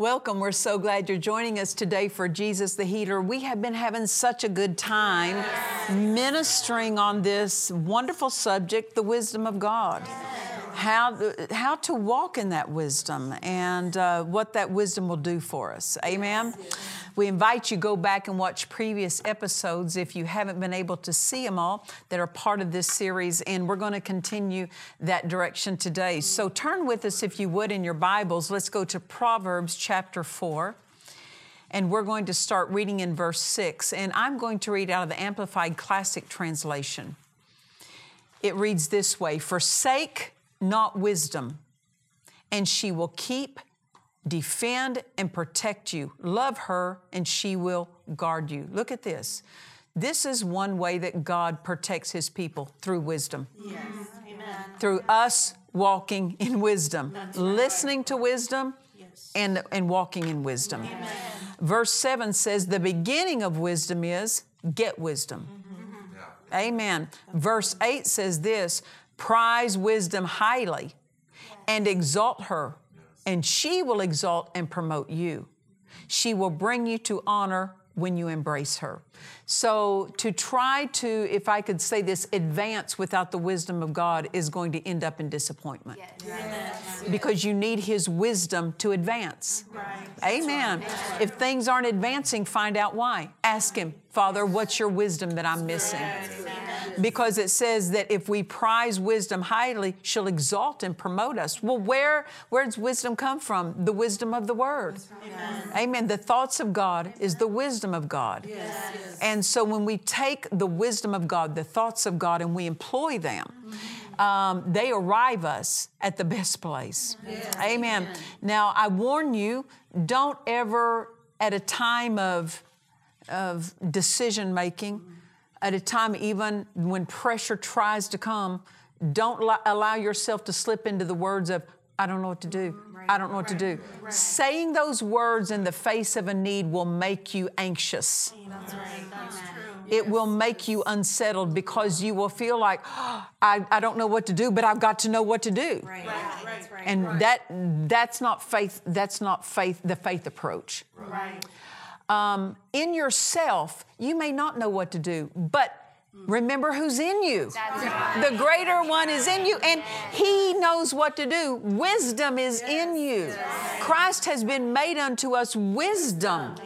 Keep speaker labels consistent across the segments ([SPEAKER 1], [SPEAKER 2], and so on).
[SPEAKER 1] Welcome. We're so glad you're joining us today for Jesus the Healer. We have been having such a good time ministering on this wonderful subject, the wisdom of God. How, how to walk in that wisdom and uh, what that wisdom will do for us. Amen. We invite you to go back and watch previous episodes if you haven't been able to see them all that are part of this series, and we're going to continue that direction today. So turn with us, if you would, in your Bibles. Let's go to Proverbs chapter 4. And we're going to start reading in verse 6. And I'm going to read out of the Amplified Classic Translation. It reads this way Forsake not wisdom, and she will keep, defend, and protect you. Love her, and she will guard you. Look at this. This is one way that God protects his people through wisdom. Yes. Amen. Through us walking in wisdom, listening to wisdom, and, and walking in wisdom. Verse 7 says, The beginning of wisdom is get wisdom. Mm-hmm. Amen. Verse 8 says this prize wisdom highly and exalt her, and she will exalt and promote you. She will bring you to honor when you embrace her. So, to try to, if I could say this, advance without the wisdom of God is going to end up in disappointment. Because you need His wisdom to advance. Amen. If things aren't advancing, find out why. Ask Him, Father, what's your wisdom that I'm missing? because it says that if we prize wisdom highly, she'll exalt and promote us. Well, where where does wisdom come from? The wisdom of the Word. Amen. The thoughts of God is the wisdom of God. And so when we take the wisdom of God, the thoughts of God, and we employ them, um, they arrive us at the best place. Amen. Now, I warn you, don't ever, at a time of of decision making, at a time even when pressure tries to come, don't allow yourself to slip into the words of, I don't know what to do. I don't know what to do. Saying those words in the face of a need will make you anxious. That's right. That's It will make you unsettled because you will feel like, "Oh, I, I don't know what to do, but I've got to know what to do. Right. Right. And that that's not faith, that's not faith, the faith approach um, in yourself, you may not know what to do, but Mm. remember who's in you. The greater one is in you, and he knows what to do. Wisdom is in you. Christ has been made unto us wisdom.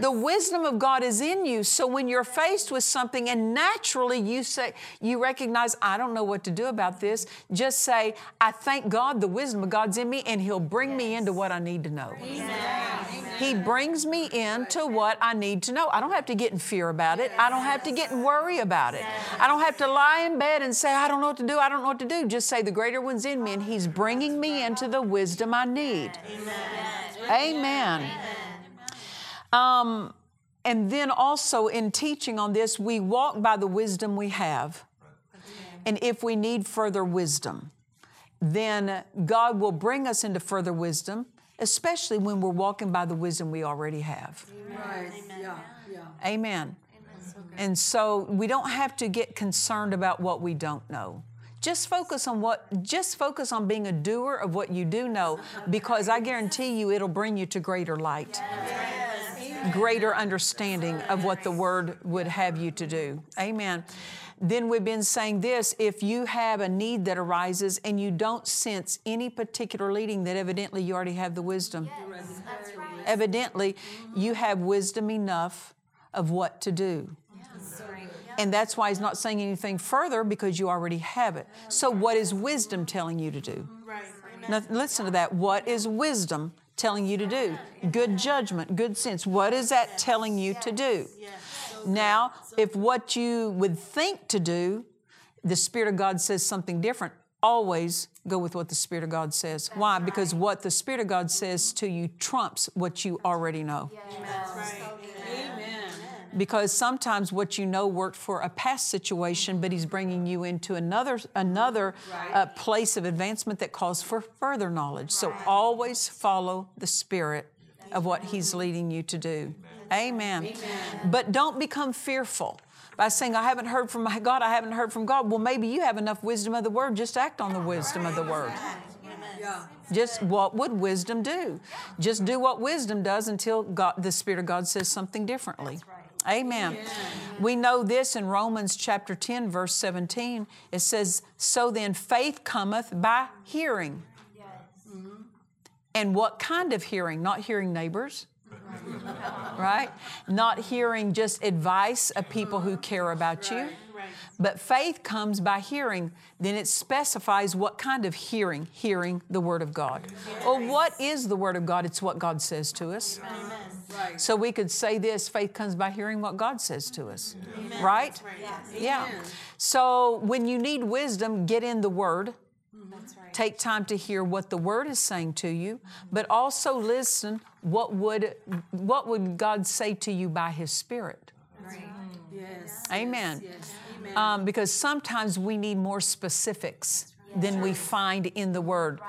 [SPEAKER 1] The wisdom of God is in you. So when you're faced with something and naturally you say, you recognize, I don't know what to do about this, just say, I thank God the wisdom of God's in me and He'll bring me into what I need to know. He brings me into what I need to know. I don't have to get in fear about it. I don't have to get in worry about it. I don't have to lie in bed and say, I don't know what to do. I don't know what to do. Just say, the greater one's in me and He's bringing me into the wisdom I need. Amen. Um, and then also in teaching on this, we walk by the wisdom we have. And if we need further wisdom, then God will bring us into further wisdom, especially when we're walking by the wisdom we already have. Amen. And so we don't have to get concerned about what we don't know. Just focus on what just focus on being a doer of what you do know because I guarantee you it'll bring you to greater light. Greater understanding of what the word would have you to do. Amen. Then we've been saying this if you have a need that arises and you don't sense any particular leading, that evidently you already have the wisdom. Evidently, you have wisdom enough of what to do. And that's why he's not saying anything further because you already have it. So, what is wisdom telling you to do? Now, listen to that. What is wisdom telling you to do? Good judgment, good sense. What is that telling you to do? Now, if what you would think to do, the Spirit of God says something different, always go with what the Spirit of God says. Why? Because what the Spirit of God says to you trumps what you already know. Because sometimes what you know worked for a past situation, but He's bringing you into another another uh, place of advancement that calls for further knowledge. So always follow the Spirit of what He's leading you to do. Amen. But don't become fearful by saying, I haven't heard from my God, I haven't heard from God. Well, maybe you have enough wisdom of the Word. Just act on the wisdom of the Word. Just what would wisdom do? Just do what wisdom does until God, the Spirit of God says something differently. Amen. We know this in Romans chapter 10, verse 17. It says, So then faith cometh by hearing. Yes. And what kind of hearing? Not hearing neighbors, right? Not hearing just advice of people who care about you. Right. But faith comes by hearing. Then it specifies what kind of hearing? Hearing the Word of God. Well, what is the Word of God? It's what God says to us. So we could say this faith comes by hearing what God says to us. Right? Yeah. So when you need wisdom, get in the Word. Take time to hear what the Word is saying to you, but also listen what would, what would God say to you by His Spirit.
[SPEAKER 2] Yes.
[SPEAKER 1] Amen.
[SPEAKER 2] Yes.
[SPEAKER 1] Um, because sometimes we need more specifics than we find in the Word.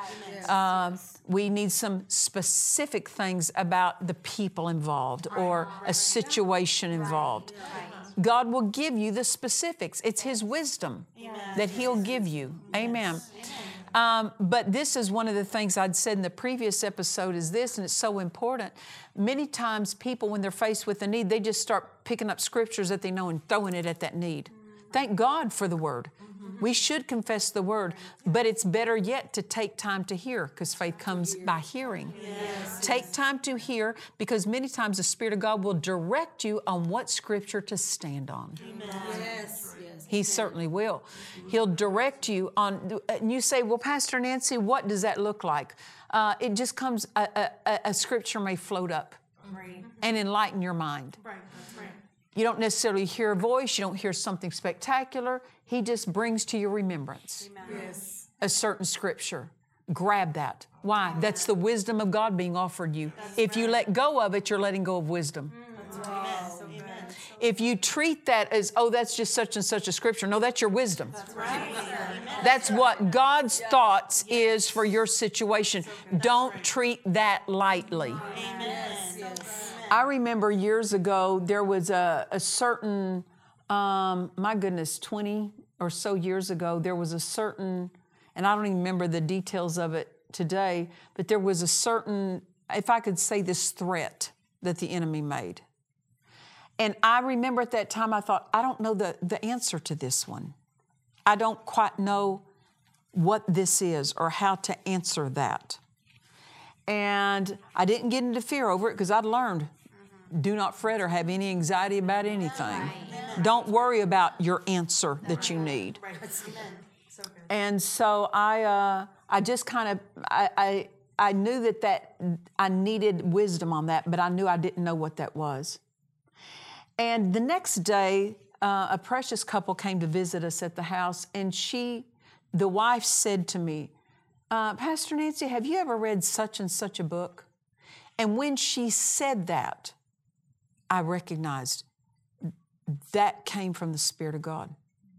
[SPEAKER 1] Um, we need some specific things about the people involved or a situation involved. God will give you the specifics. It's His wisdom that He'll give you. Amen. Um, but this is one of the things I'd said in the previous episode is this, and it's so important. Many times, people, when they're faced with a need, they just start picking up scriptures that they know and throwing it at that need. Thank God for the Word. We should confess the Word, but it's better yet to take time to hear because faith comes by hearing. Take time to hear because many times the Spirit of God will direct you on what scripture to stand on.
[SPEAKER 2] Yes. Yes.
[SPEAKER 1] He certainly will. He'll direct you on, and you say, Well, Pastor Nancy, what does that look like? Uh, it just comes, a, a, a scripture may float up and enlighten your mind. You don't necessarily hear a voice, you don't hear something spectacular. He just brings to your remembrance
[SPEAKER 2] Yes.
[SPEAKER 1] a certain scripture. Grab that. Why? That's the wisdom of God being offered you. If you let go of it, you're letting go of wisdom. If you treat that as, oh, that's just such and such a scripture, no, that's your wisdom. That's what God's thoughts is for your situation. Don't treat that lightly. I remember years ago, there was a, a certain, um, my goodness, 20 or so years ago, there was a certain, and I don't even remember the details of it today, but there was a certain, if I could say this threat that the enemy made. And I remember at that time, I thought, I don't know the, the answer to this one. I don't quite know what this is or how to answer that. And I didn't get into fear over it because I'd learned do not fret or have any anxiety about anything. Don't worry about your answer that you need. And so I, uh, I just kind of, I, I, I knew that that I needed wisdom on that, but I knew I didn't know what that was. And the next day, uh, a precious couple came to visit us at the house, and she, the wife, said to me, uh, Pastor Nancy, have you ever read such and such a book? And when she said that, I recognized that came from the Spirit of God.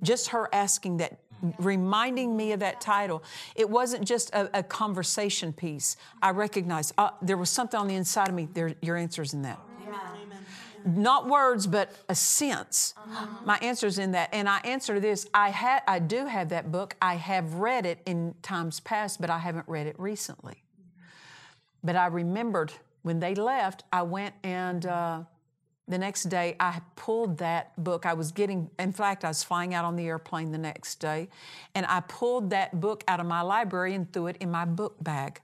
[SPEAKER 1] Just her asking that, reminding me of that title. It wasn't just a, a conversation piece. I recognized uh, there was something on the inside of me. There, your answer's in that. Not words, but a sense. My answer's in that. And I answer this I, ha- I do have that book. I have read it in times past, but I haven't read it recently. But I remembered when they left, I went and uh, the next day I pulled that book. I was getting, in fact, I was flying out on the airplane the next day, and I pulled that book out of my library and threw it in my book bag.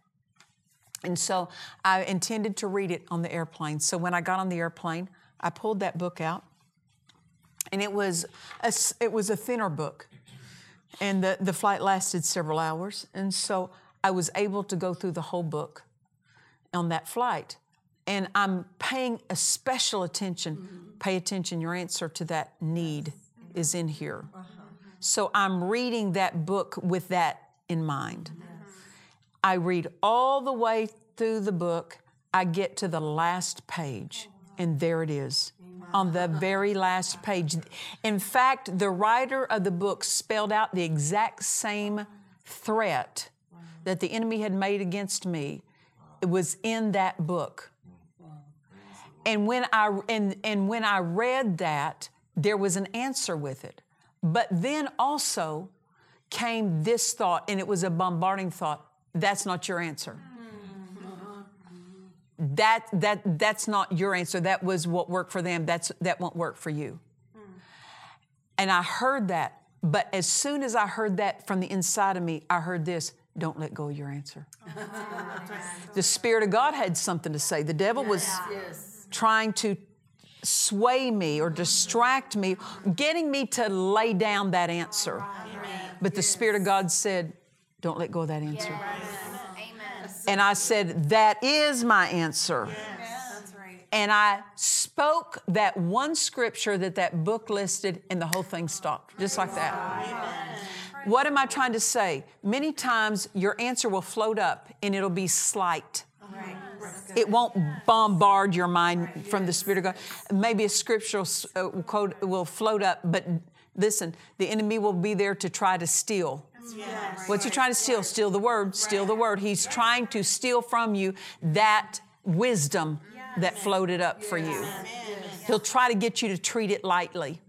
[SPEAKER 1] And so I intended to read it on the airplane. So when I got on the airplane, I pulled that book out and it was a, it was a thinner book, and the, the flight lasted several hours, and so I was able to go through the whole book on that flight, and I'm paying a special attention. Mm-hmm. Pay attention. Your answer to that need is in here. Uh-huh. So I'm reading that book with that in mind. Uh-huh. I read all the way through the book. I get to the last page, oh, and there it is on the very last page. In fact, the writer of the book spelled out the exact same threat that the enemy had made against me. It was in that book. And when I and, and when I read that, there was an answer with it. But then also came this thought, and it was a bombarding thought. That's not your answer. That that that's not your answer. That was what worked for them. That's that won't work for you. And I heard that, but as soon as I heard that from the inside of me, I heard this don't let go of your answer. the Spirit of God had something to say. The devil was trying to sway me or distract me, getting me to lay down that answer. But the Spirit of God said, don't let go of that answer. And I said, that is my answer. And I spoke that one scripture that that book listed, and the whole thing stopped, just like that. What am I trying to say? Many times your answer will float up and it'll be slight. It won't bombard your mind from the Spirit of God. Maybe a scriptural uh, quote will float up, but listen, the enemy will be there to try to steal. What's he trying to steal? Steal the word, steal the word. He's trying to steal from you that wisdom that floated up for you. He'll try to get you to treat it lightly.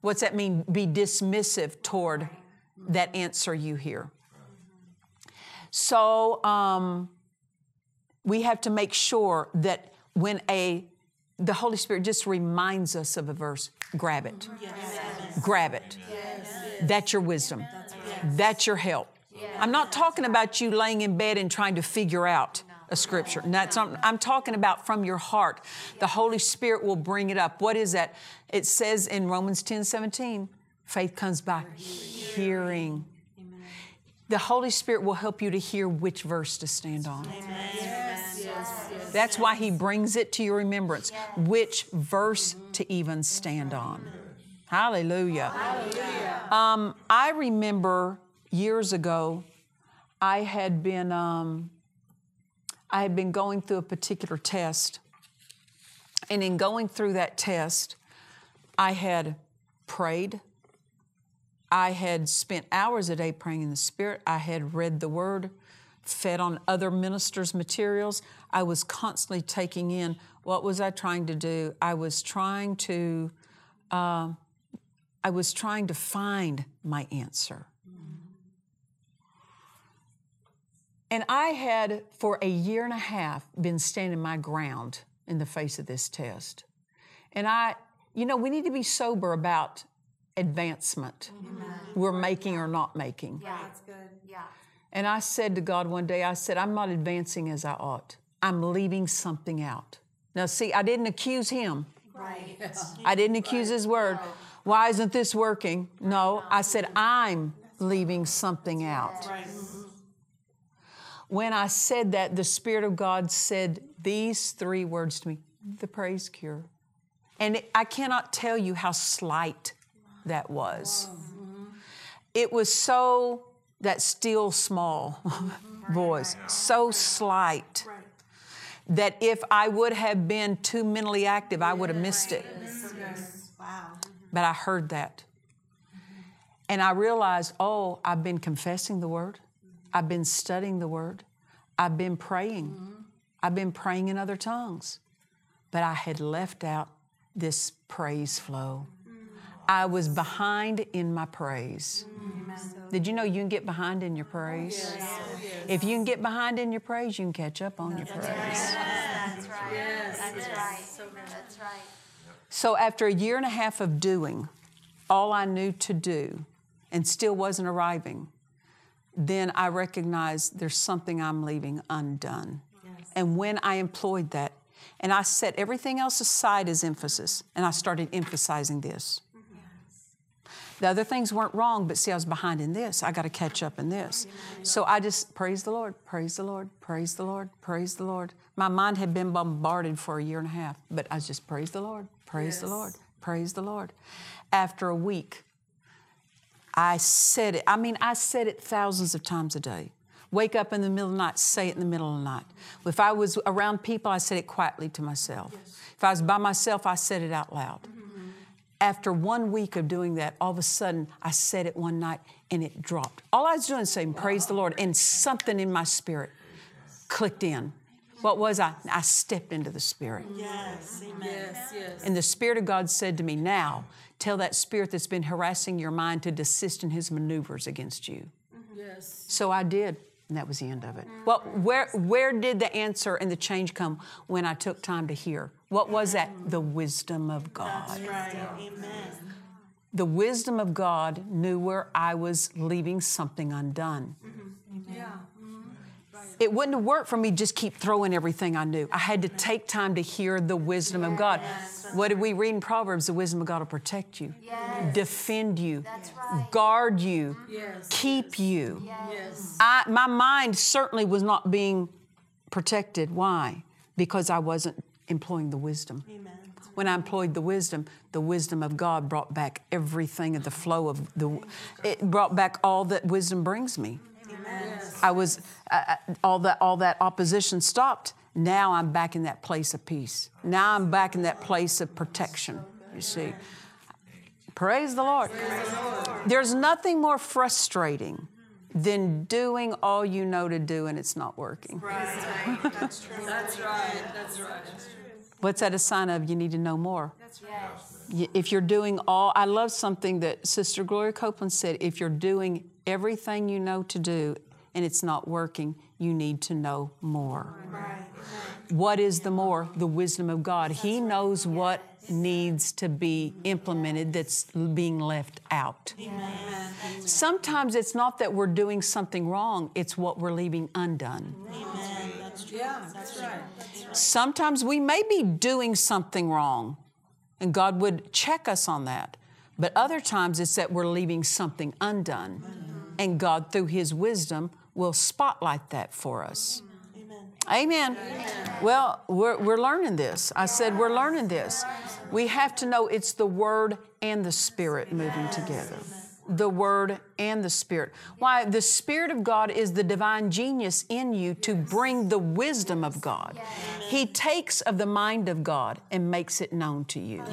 [SPEAKER 1] What's that mean? Be dismissive toward that answer you hear. So um, we have to make sure that when a the Holy Spirit just reminds us of a verse, grab it. Grab it. That's your wisdom. That's your help. I'm not talking about you laying in bed and trying to figure out a scripture. Not, I'm talking about from your heart. The Holy Spirit will bring it up. What is that? It says in Romans 10 17, faith comes by hearing. The Holy Spirit will help you to hear which verse to stand on. That's why He brings it to your remembrance, which verse to even stand on. Hallelujah. Um, I remember years ago, I had been um, I had been going through a particular test, and in going through that test, I had prayed. I had spent hours a day praying in the Spirit. I had read the Word, fed on other ministers' materials. I was constantly taking in what was I trying to do. I was trying to, uh, I was trying to find my answer. And I had, for a year and a half, been standing my ground in the face of this test. And I, you know, we need to be sober about advancement we're making or not making.
[SPEAKER 2] Yeah, that's good. Yeah.
[SPEAKER 1] And I said to God one day, I said, I'm not advancing as I ought. I'm leaving something out. Now, see, I didn't accuse him.
[SPEAKER 2] Right.
[SPEAKER 1] I didn't accuse his word. Why isn't this working? No, I said, I'm leaving something out. Mm-hmm. When I said that, the Spirit of God said these three words to me the praise cure. And I cannot tell you how slight that was. Mm-hmm. It was so, that still small mm-hmm. voice, so slight that if I would have been too mentally active, I would have missed it. But I heard that. And I realized, oh, I've been confessing the word. I've been studying the word. I've been praying. I've been praying in other tongues. But I had left out this praise flow. I was behind in my praise. Did you know you can get behind in your praise? If you can get behind in your praise, you can catch up on your praise.
[SPEAKER 2] That's right. That's right. That's right.
[SPEAKER 1] So after a year and a half of doing all I knew to do and still wasn't arriving, then I recognized there's something I'm leaving undone. And when I employed that, And I set everything else aside as emphasis, and I started emphasizing this. The other things weren't wrong, but see, I was behind in this. I got to catch up in this. So I just praise the Lord, praise the Lord, praise the Lord, praise the Lord. My mind had been bombarded for a year and a half, but I just praise the Lord, praise the Lord, praise the Lord. After a week, I said it. I mean, I said it thousands of times a day. Wake up in the middle of the night, say it in the middle of the night. If I was around people, I said it quietly to myself. If I was by myself, I said it out loud. Mm-hmm. After one week of doing that, all of a sudden I said it one night and it dropped. All I was doing was saying, Praise the Lord, and something in my spirit clicked in. What was I? I stepped into the Spirit.
[SPEAKER 3] Yes, amen.
[SPEAKER 4] Yes, yes.
[SPEAKER 1] And the Spirit of God said to me, Now tell that spirit that's been harassing your mind to desist in his maneuvers against you.
[SPEAKER 4] Yes.
[SPEAKER 1] So I did, and that was the end of it. Mm. Well, where, where did the answer and the change come? When I took time to hear. What was that? Mm. The wisdom of God.
[SPEAKER 3] That's right. Amen.
[SPEAKER 1] The wisdom of God knew where I was leaving something undone.
[SPEAKER 4] Yeah.
[SPEAKER 1] It wouldn't have worked for me just keep throwing everything I knew. I had to take time to hear the wisdom of God. What did we read in Proverbs? The wisdom of God will protect you,
[SPEAKER 2] Yes.
[SPEAKER 1] defend you,
[SPEAKER 2] That's right.
[SPEAKER 1] guard you,
[SPEAKER 4] Yes.
[SPEAKER 1] keep you.
[SPEAKER 4] Yes.
[SPEAKER 1] I, my mind certainly was not being protected. Why? Because I wasn't employing the wisdom.
[SPEAKER 3] Amen.
[SPEAKER 1] When I employed the wisdom, the wisdom of God brought back everything of the flow of the. It brought back all that wisdom brings me. I was uh, uh, all that all that opposition stopped. Now I'm back in that place of peace. Now I'm back in that place of protection. You see. Praise the Lord. There's nothing more frustrating than doing all you know to do and it's not working.
[SPEAKER 4] That's right. That's right.
[SPEAKER 1] What's that a sign of? You need to know more. Y- If you're doing all, I love something that Sister Gloria Copeland said if you're doing everything you know to do and it's not working, you need to know more. What is the more? The wisdom of God. He knows what needs to be implemented that's being left out. Sometimes it's not that we're doing something wrong, it's what we're leaving undone.
[SPEAKER 4] Yeah. That's right.
[SPEAKER 1] Sometimes we may be doing something wrong, and God would check us on that. But other times it's that we're leaving something undone, and God, through His wisdom, will spotlight that for us. Amen. Well, we're, we're learning this. I said we're learning this. We have to know it's the Word and the Spirit moving together. The Word and the Spirit. Why? The Spirit of God is the divine genius in you to bring the wisdom of God. He takes of the mind of God and makes it known to you.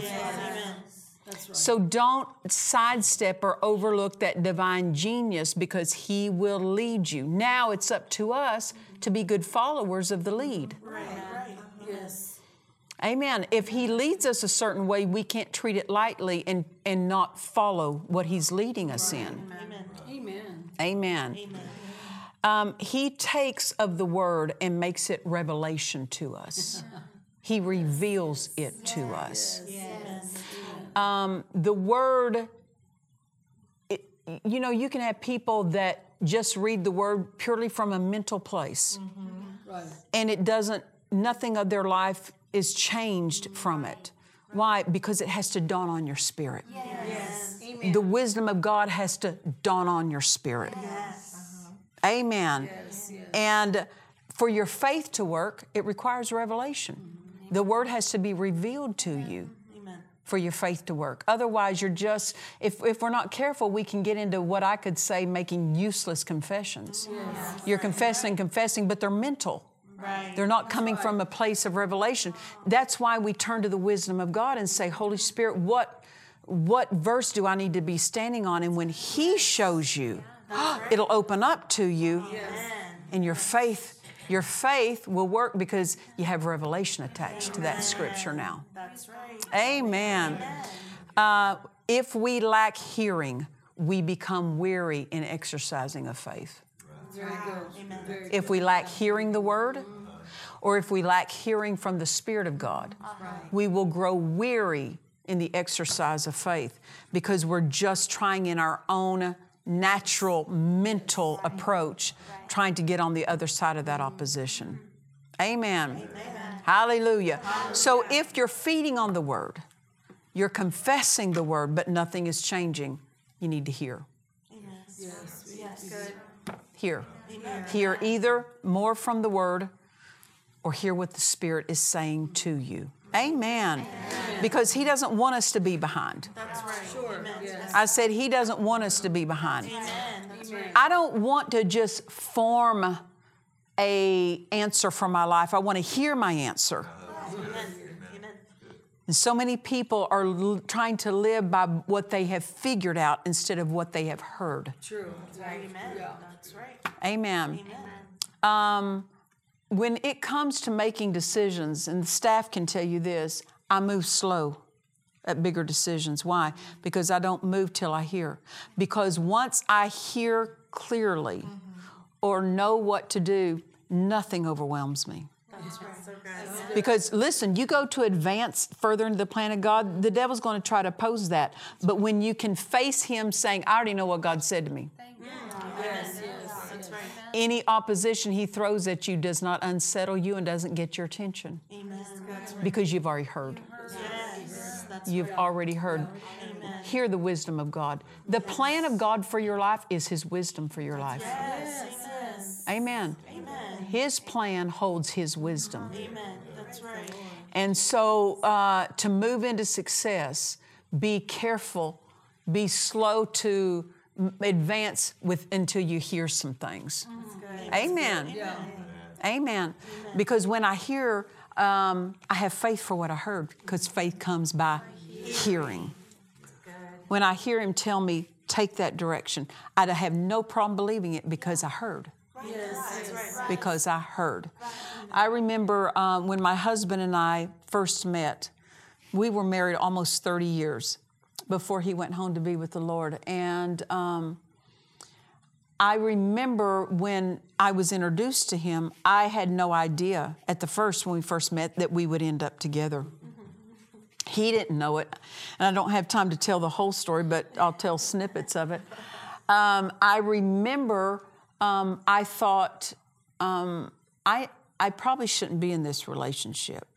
[SPEAKER 1] So don't sidestep or overlook that divine genius because He will lead you. Now it's up to us to be good followers of the lead. Right, right.
[SPEAKER 4] Yes.
[SPEAKER 1] Amen. If He leads us a certain way, we can't treat it lightly and, and not follow what He's leading us in.
[SPEAKER 4] Amen.
[SPEAKER 1] Amen. Um, he takes of the Word and makes it revelation to us. he reveals it to us. Um, the Word, it, you know, you can have people that just read the Word purely from a mental place, mm-hmm.
[SPEAKER 4] Right.
[SPEAKER 1] and it doesn't, nothing of their life is changed from it. Why? Because it has to dawn on your spirit.
[SPEAKER 4] Yes. Amen.
[SPEAKER 1] The wisdom of God has to dawn on your spirit. Uh-huh. Amen.
[SPEAKER 4] Yes, yes.
[SPEAKER 1] And for your faith to work, it requires revelation. Mm-hmm. The word has to be revealed to you for your faith to work. Otherwise, you're just, if, if we're not careful, we can get into what I could say making useless confessions. You're confessing and confessing, but they're mental.
[SPEAKER 3] Right.
[SPEAKER 1] They're not coming from a place of revelation. That's why we turn to the wisdom of God and say, Holy Spirit, what, what verse do I need to be standing on? And when He shows you, it'll open up to you, and your faith, your faith will work because you have revelation attached to that scripture now.
[SPEAKER 3] That's right.
[SPEAKER 1] Amen. Uh, if we lack hearing, we become weary in exercising of faith.
[SPEAKER 4] Very
[SPEAKER 1] If we lack hearing the word, or if we lack hearing from the Spirit of God, we will grow weary in the exercise of faith because we're just trying in our own natural mental approach, trying to get on the other side of that opposition. Mm-hmm. Amen. Hallelujah. So if you're feeding on the word, you're confessing the word, but nothing is changing, you need to hear.
[SPEAKER 2] Yes. Yes. Good.
[SPEAKER 1] Hear. Hear either more from the word or hear what the Spirit is saying to you. Amen. Because He doesn't want us to be behind.
[SPEAKER 3] That's right.
[SPEAKER 4] Sure. Yes.
[SPEAKER 1] I said He doesn't want us to be behind.
[SPEAKER 3] Amen. That's right.
[SPEAKER 1] I don't want to just form a answer for my life. I want to hear my answer.
[SPEAKER 3] Amen. Amen.
[SPEAKER 1] And so many people are l- trying to live by what they have figured out instead of what they have heard.
[SPEAKER 4] True.
[SPEAKER 3] Amen.
[SPEAKER 4] Yeah.
[SPEAKER 3] That's right.
[SPEAKER 1] Amen.
[SPEAKER 3] Amen.
[SPEAKER 1] Um, when it comes to making decisions, and the staff can tell you this, I move slow at bigger decisions. Why? Because I don't move till I hear. Because once I hear clearly or know what to do, nothing overwhelms me.
[SPEAKER 3] That's right. So.
[SPEAKER 1] Because listen, you go to advance further into the plan of God, the devil's going to try to oppose that. But when you can face him saying, I already know what God said to me,
[SPEAKER 3] Yes. That's right.
[SPEAKER 1] any opposition he throws at you does not unsettle you and doesn't get your attention
[SPEAKER 3] Amen. Right.
[SPEAKER 1] because you've already heard.
[SPEAKER 3] Yes. That's
[SPEAKER 1] You've
[SPEAKER 3] right.
[SPEAKER 1] already heard.
[SPEAKER 3] Amen.
[SPEAKER 1] Hear the wisdom of God. The plan of God for your life is his wisdom for your life.
[SPEAKER 3] Yes.
[SPEAKER 1] Amen.
[SPEAKER 3] Amen.
[SPEAKER 1] His plan holds his wisdom.
[SPEAKER 3] Amen. That's right.
[SPEAKER 1] And so uh, to move into success, be careful, be slow to m- advance with until you hear some things. Amen. Amen. Because when I hear, um, I have faith for what I heard, because faith comes by hearing. When I hear him tell me, take that direction, I'd have no problem believing it because I heard
[SPEAKER 3] Yes.
[SPEAKER 1] Because I heard. I remember um, when my husband and I first met, we were married almost 30 years before he went home to be with the Lord. And um, I remember when I was introduced to him, I had no idea at the first, when we first met, that we would end up together. He didn't know it. And I don't have time to tell the whole story, but I'll tell snippets of it. Um, I remember um, I thought, um, I, I probably shouldn't be in this relationship,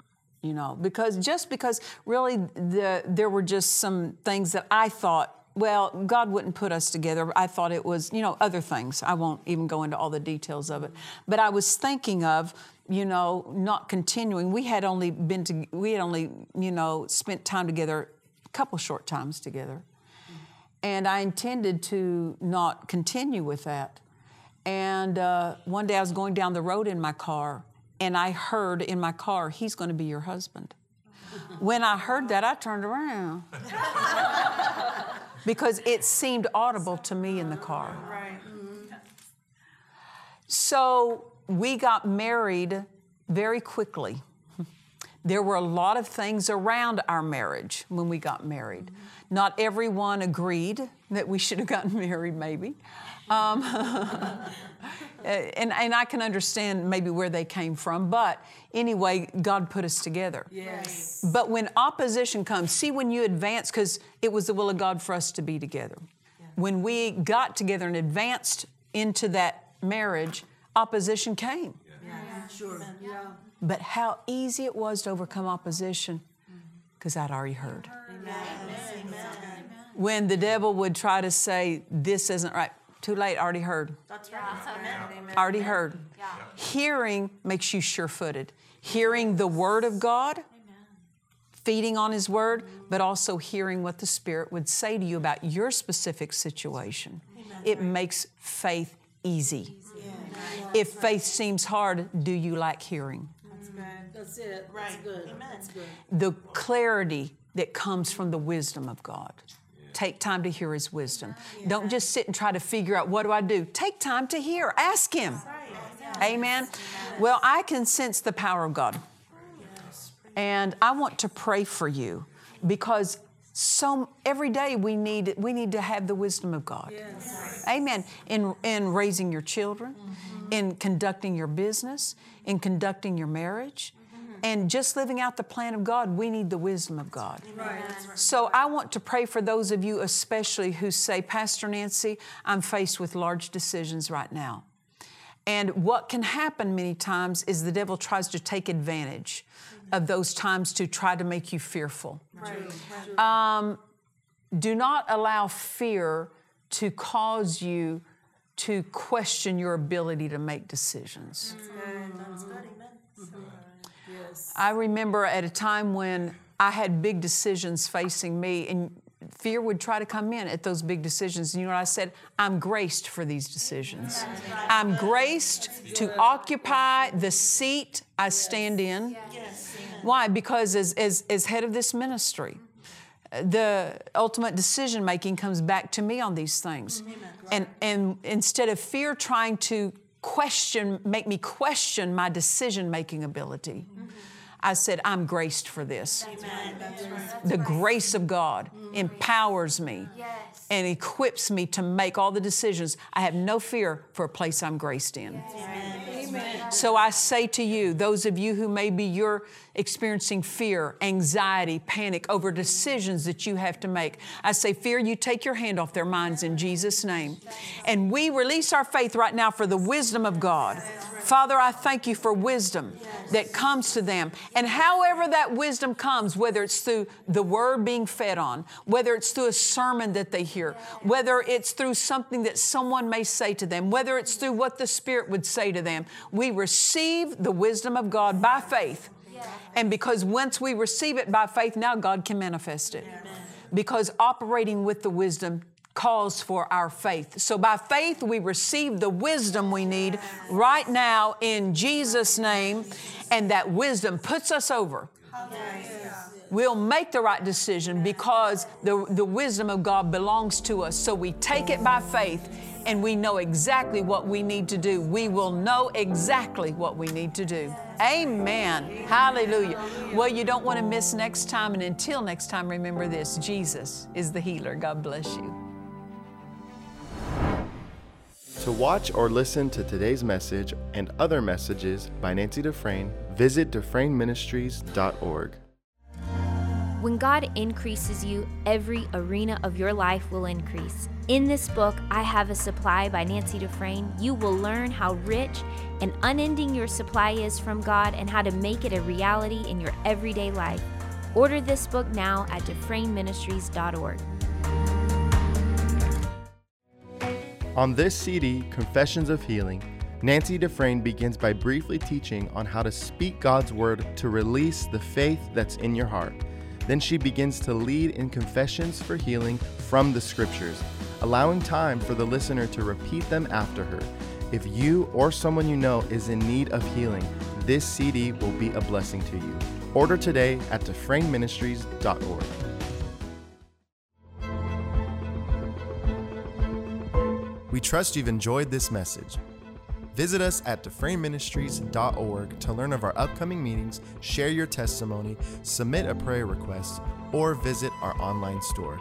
[SPEAKER 1] you know, because just because really the, there were just some things that I thought, well, God wouldn't put us together. I thought it was, you know, other things. I won't even go into all the details of it. But I was thinking of, you know, not continuing. We had only been to, we had only, you know, spent time together a couple short times together. And I intended to not continue with that. And uh, one day I was going down the road in my car, and I heard in my car, He's going to be your husband. When I heard that, I turned around because it seemed audible to me in the car.
[SPEAKER 3] Right.
[SPEAKER 1] So we got married very quickly. There were a lot of things around our marriage when we got married. Mm-hmm. Not everyone agreed that we should have gotten married, maybe. Um, and, and I can understand maybe where they came from, but anyway, God put us together.
[SPEAKER 4] Yes.
[SPEAKER 1] But when opposition comes, see when you advance, because it was the will of God for us to be together. When we got together and advanced into that marriage, opposition came.
[SPEAKER 4] Yeah, Sure. Yeah.
[SPEAKER 1] But how easy it was to overcome opposition, because I'd already heard. Amen. When the devil would try to say, This isn't right, too late, already heard.
[SPEAKER 3] That's right. Amen.
[SPEAKER 1] Already heard. Hearing makes you sure footed. Hearing the Word of God, feeding on His Word, but also hearing what the Spirit would say to you about your specific situation. It makes faith easy. If faith seems hard, do you lack hearing?
[SPEAKER 3] That's mm. good.
[SPEAKER 4] That's it.
[SPEAKER 3] Right.
[SPEAKER 4] That's good.
[SPEAKER 3] Amen.
[SPEAKER 4] That's good.
[SPEAKER 1] The clarity that comes from the wisdom of God. Take time to hear His wisdom. Don't just sit and try to figure out what do I do. Take time to hear. Ask Him. Amen. Well, I can sense the power of God. And I want to pray for you because so every day we need we need to have the wisdom of God. Amen. In in raising your children, mm-hmm. in conducting your business, in conducting your marriage, and just living out the plan of God, we need the wisdom of God. So I want to pray for those of you especially who say, Pastor Nancy, I'm faced with large decisions right now. And what can happen many times is the devil tries to take advantage of those times to try to make you fearful. Um, do not allow fear to cause you to question your ability to make decisions.
[SPEAKER 3] That's good. Amen.
[SPEAKER 1] I remember at a time when I had big decisions facing me, and fear would try to come in at those big decisions. And you know what I said? I'm graced for these decisions. I'm graced to occupy the seat I stand in. Why? Because as, as, as head of this ministry, the ultimate decision making comes back to me on these things. And, and instead of fear trying to question, make me question my decision making ability, I said, I'm graced for this. The grace of God empowers me
[SPEAKER 2] Yes.
[SPEAKER 1] and equips me to make all the decisions. I have no fear for a place I'm graced in. So I say to you, those of you who maybe you're experiencing fear, anxiety, panic over decisions that you have to make, I say, fear, you take your hand off their minds in Jesus' name. And we release our faith right now for the wisdom of God. Father, I thank you for wisdom that comes to them. And however that wisdom comes, whether it's through the word being fed on, whether it's through a sermon that they hear, whether it's through something that someone may say to them, whether it's through what the Spirit would say to them, we receive the wisdom of God by faith. And because once we receive it by faith, now God can manifest it. Because operating with the wisdom calls for our faith. So by faith, we receive the wisdom we need right now in Jesus' name, and that wisdom puts us over. We'll make the right decision because the, the wisdom of God belongs to us. So we take it by faith and we know exactly what we need to do. We will know exactly what we need to do. Amen. Hallelujah. Well, you don't want to miss next time. And until next time, remember this Jesus is the healer. God bless you.
[SPEAKER 5] To watch or listen to today's message and other messages by Nancy Dufresne, visit DufresneMinistries.org.
[SPEAKER 6] When God increases you, every arena of your life will increase. In this book, I Have a Supply by Nancy Dufresne, you will learn how rich and unending your supply is from God and how to make it a reality in your everyday life. Order this book now at DufresneMinistries.org.
[SPEAKER 5] On this CD, Confessions of Healing, Nancy Dufresne begins by briefly teaching on how to speak God's word to release the faith that's in your heart. Then she begins to lead in confessions for healing from the scriptures, allowing time for the listener to repeat them after her. If you or someone you know is in need of healing, this CD will be a blessing to you. Order today at DufresneMinistries.org. We trust you've enjoyed this message. Visit us at DufresneMinistries.org to learn of our upcoming meetings, share your testimony, submit a prayer request, or visit our online store.